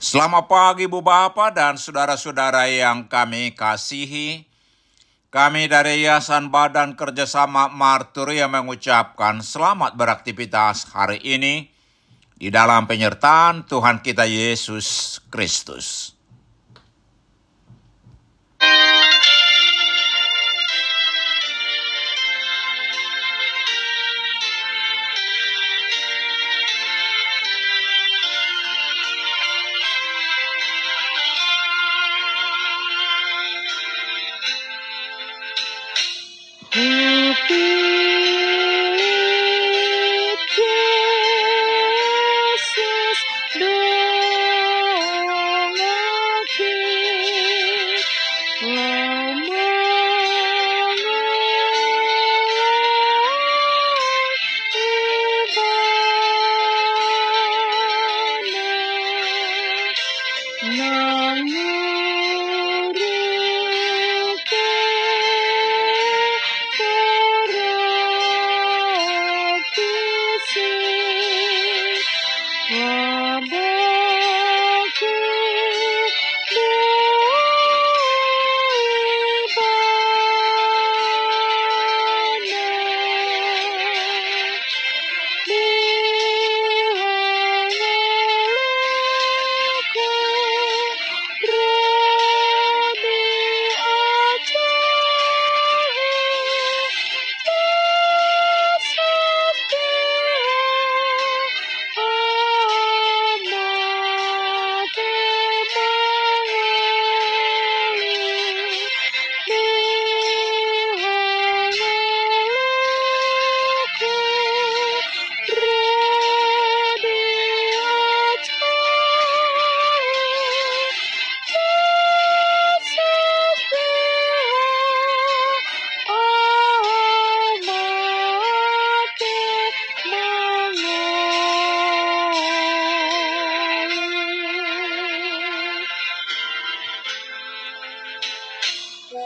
Selamat pagi Bu Bapak dan saudara-saudara yang kami kasihi. Kami dari Yayasan Badan Kerjasama Martur yang mengucapkan selamat beraktivitas hari ini di dalam penyertaan Tuhan kita Yesus Kristus.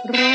Ro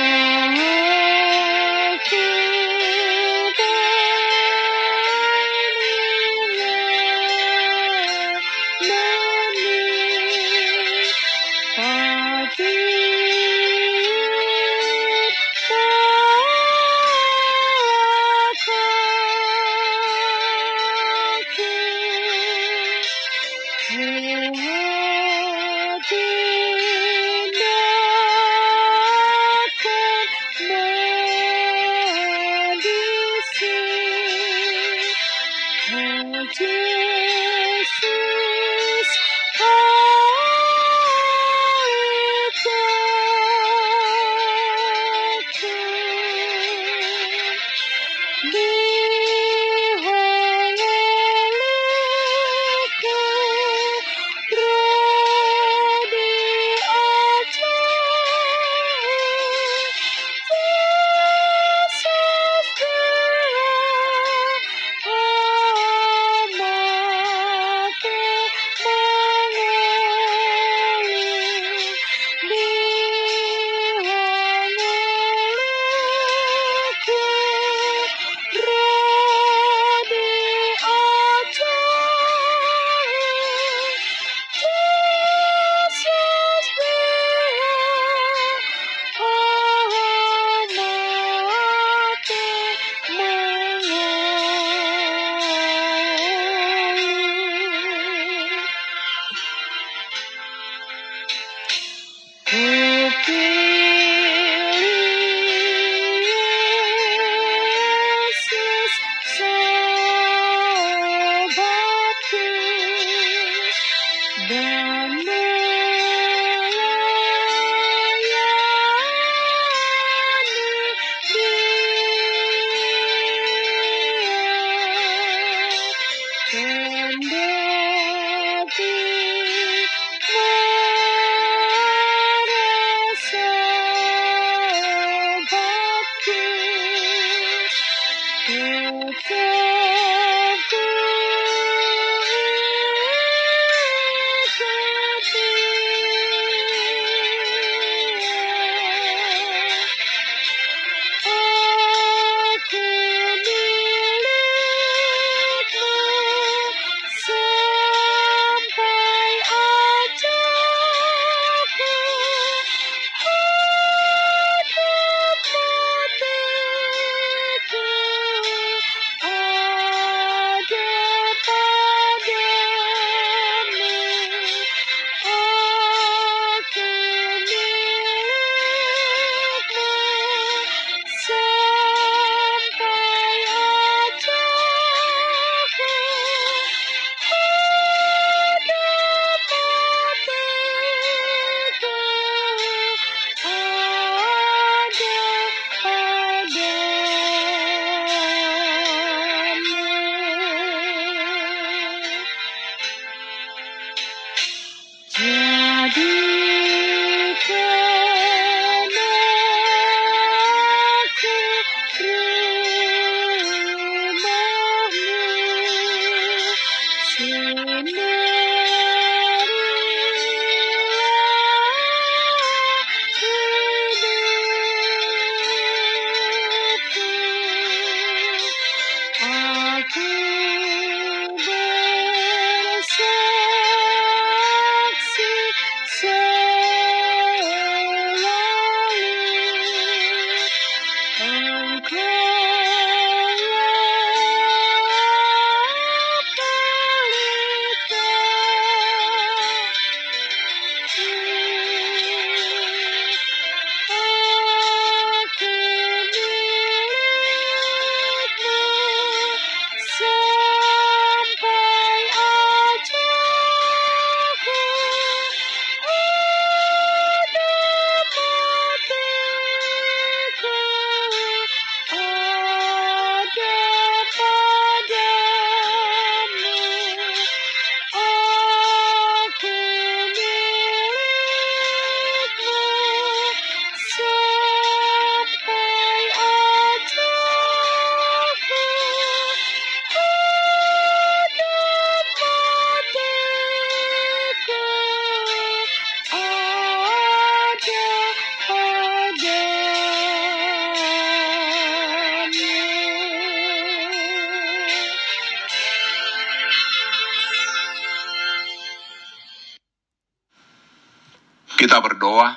Kita berdoa,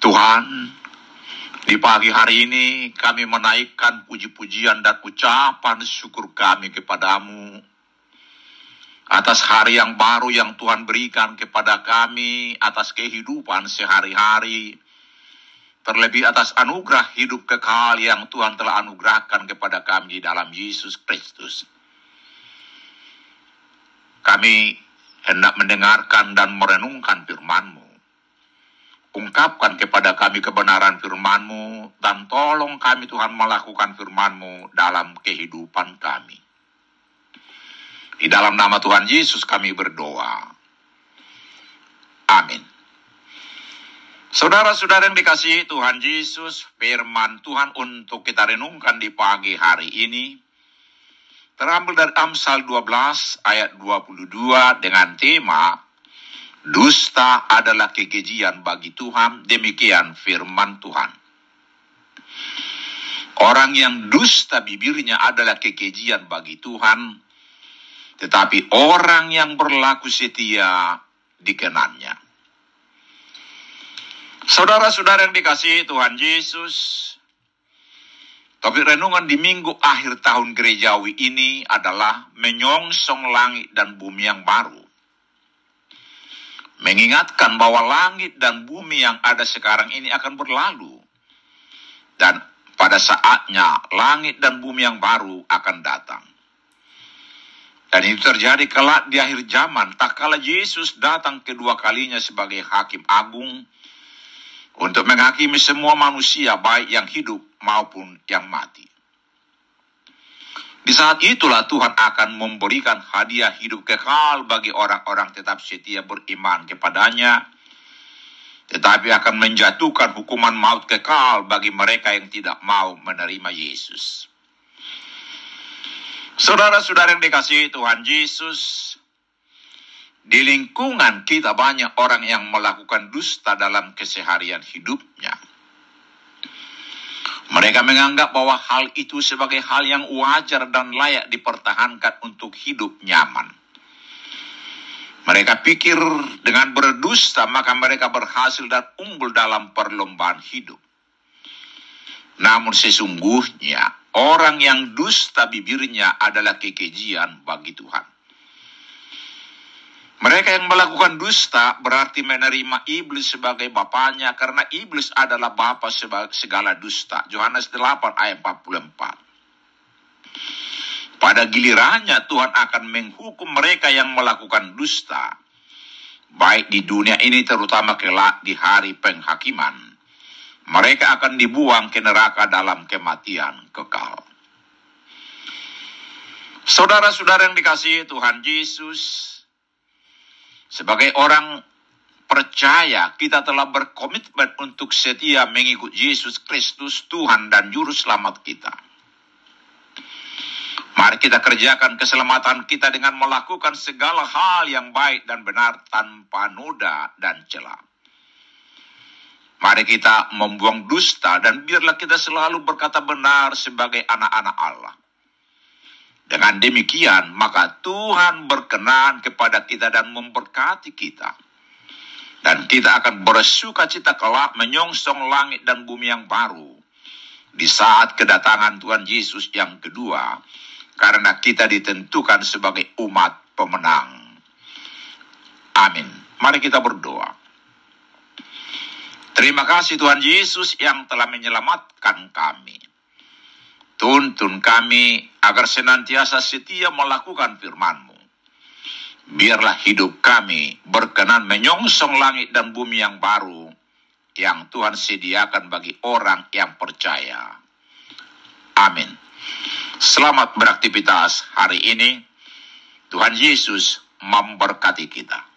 Tuhan, di pagi hari ini kami menaikkan puji-pujian dan ucapan syukur kami kepadamu atas hari yang baru yang Tuhan berikan kepada kami, atas kehidupan sehari-hari, terlebih atas anugerah hidup kekal yang Tuhan telah anugerahkan kepada kami dalam Yesus Kristus. Kami hendak mendengarkan dan merenungkan firman-Mu. Ungkapkan kepada kami kebenaran firman-Mu, dan tolong kami Tuhan melakukan firman-Mu dalam kehidupan kami. Di dalam nama Tuhan Yesus kami berdoa. Amin. Saudara-saudara yang dikasihi Tuhan Yesus, firman Tuhan untuk kita renungkan di pagi hari ini terambil dari Amsal 12 ayat 22 dengan tema Dusta adalah kekejian bagi Tuhan, demikian firman Tuhan. Orang yang dusta bibirnya adalah kekejian bagi Tuhan, tetapi orang yang berlaku setia dikenannya. Saudara-saudara yang dikasihi Tuhan Yesus, Topik renungan di minggu akhir tahun gerejawi ini adalah menyongsong langit dan bumi yang baru. Mengingatkan bahwa langit dan bumi yang ada sekarang ini akan berlalu. Dan pada saatnya langit dan bumi yang baru akan datang. Dan itu terjadi kelak di akhir zaman, tak kala Yesus datang kedua kalinya sebagai hakim agung untuk menghakimi semua manusia baik yang hidup maupun yang mati. Di saat itulah Tuhan akan memberikan hadiah hidup kekal bagi orang-orang tetap setia beriman kepadanya, tetapi akan menjatuhkan hukuman maut kekal bagi mereka yang tidak mau menerima Yesus. Saudara-saudara yang dikasihi Tuhan Yesus, di lingkungan kita banyak orang yang melakukan dusta dalam keseharian hidupnya. Mereka menganggap bahwa hal itu sebagai hal yang wajar dan layak dipertahankan untuk hidup nyaman. Mereka pikir dengan berdusta maka mereka berhasil dan unggul dalam perlombaan hidup. Namun sesungguhnya orang yang dusta bibirnya adalah kekejian bagi Tuhan. Mereka yang melakukan dusta berarti menerima iblis sebagai bapaknya karena iblis adalah bapa segala dusta. Yohanes 8 ayat 44. Pada gilirannya Tuhan akan menghukum mereka yang melakukan dusta. Baik di dunia ini terutama kelak di hari penghakiman. Mereka akan dibuang ke neraka dalam kematian kekal. Saudara-saudara yang dikasihi Tuhan Yesus, sebagai orang percaya, kita telah berkomitmen untuk setia mengikut Yesus Kristus, Tuhan dan Juru Selamat kita. Mari kita kerjakan keselamatan kita dengan melakukan segala hal yang baik dan benar tanpa noda dan celah. Mari kita membuang dusta dan biarlah kita selalu berkata benar sebagai anak-anak Allah. Dengan demikian, maka Tuhan berkenan kepada kita dan memberkati kita. Dan kita akan bersuka cita kelak menyongsong langit dan bumi yang baru. Di saat kedatangan Tuhan Yesus yang kedua. Karena kita ditentukan sebagai umat pemenang. Amin. Mari kita berdoa. Terima kasih Tuhan Yesus yang telah menyelamatkan kami. Tuntun kami agar senantiasa setia melakukan firman-Mu. Biarlah hidup kami berkenan menyongsong langit dan bumi yang baru yang Tuhan sediakan bagi orang yang percaya. Amin. Selamat beraktivitas hari ini. Tuhan Yesus memberkati kita.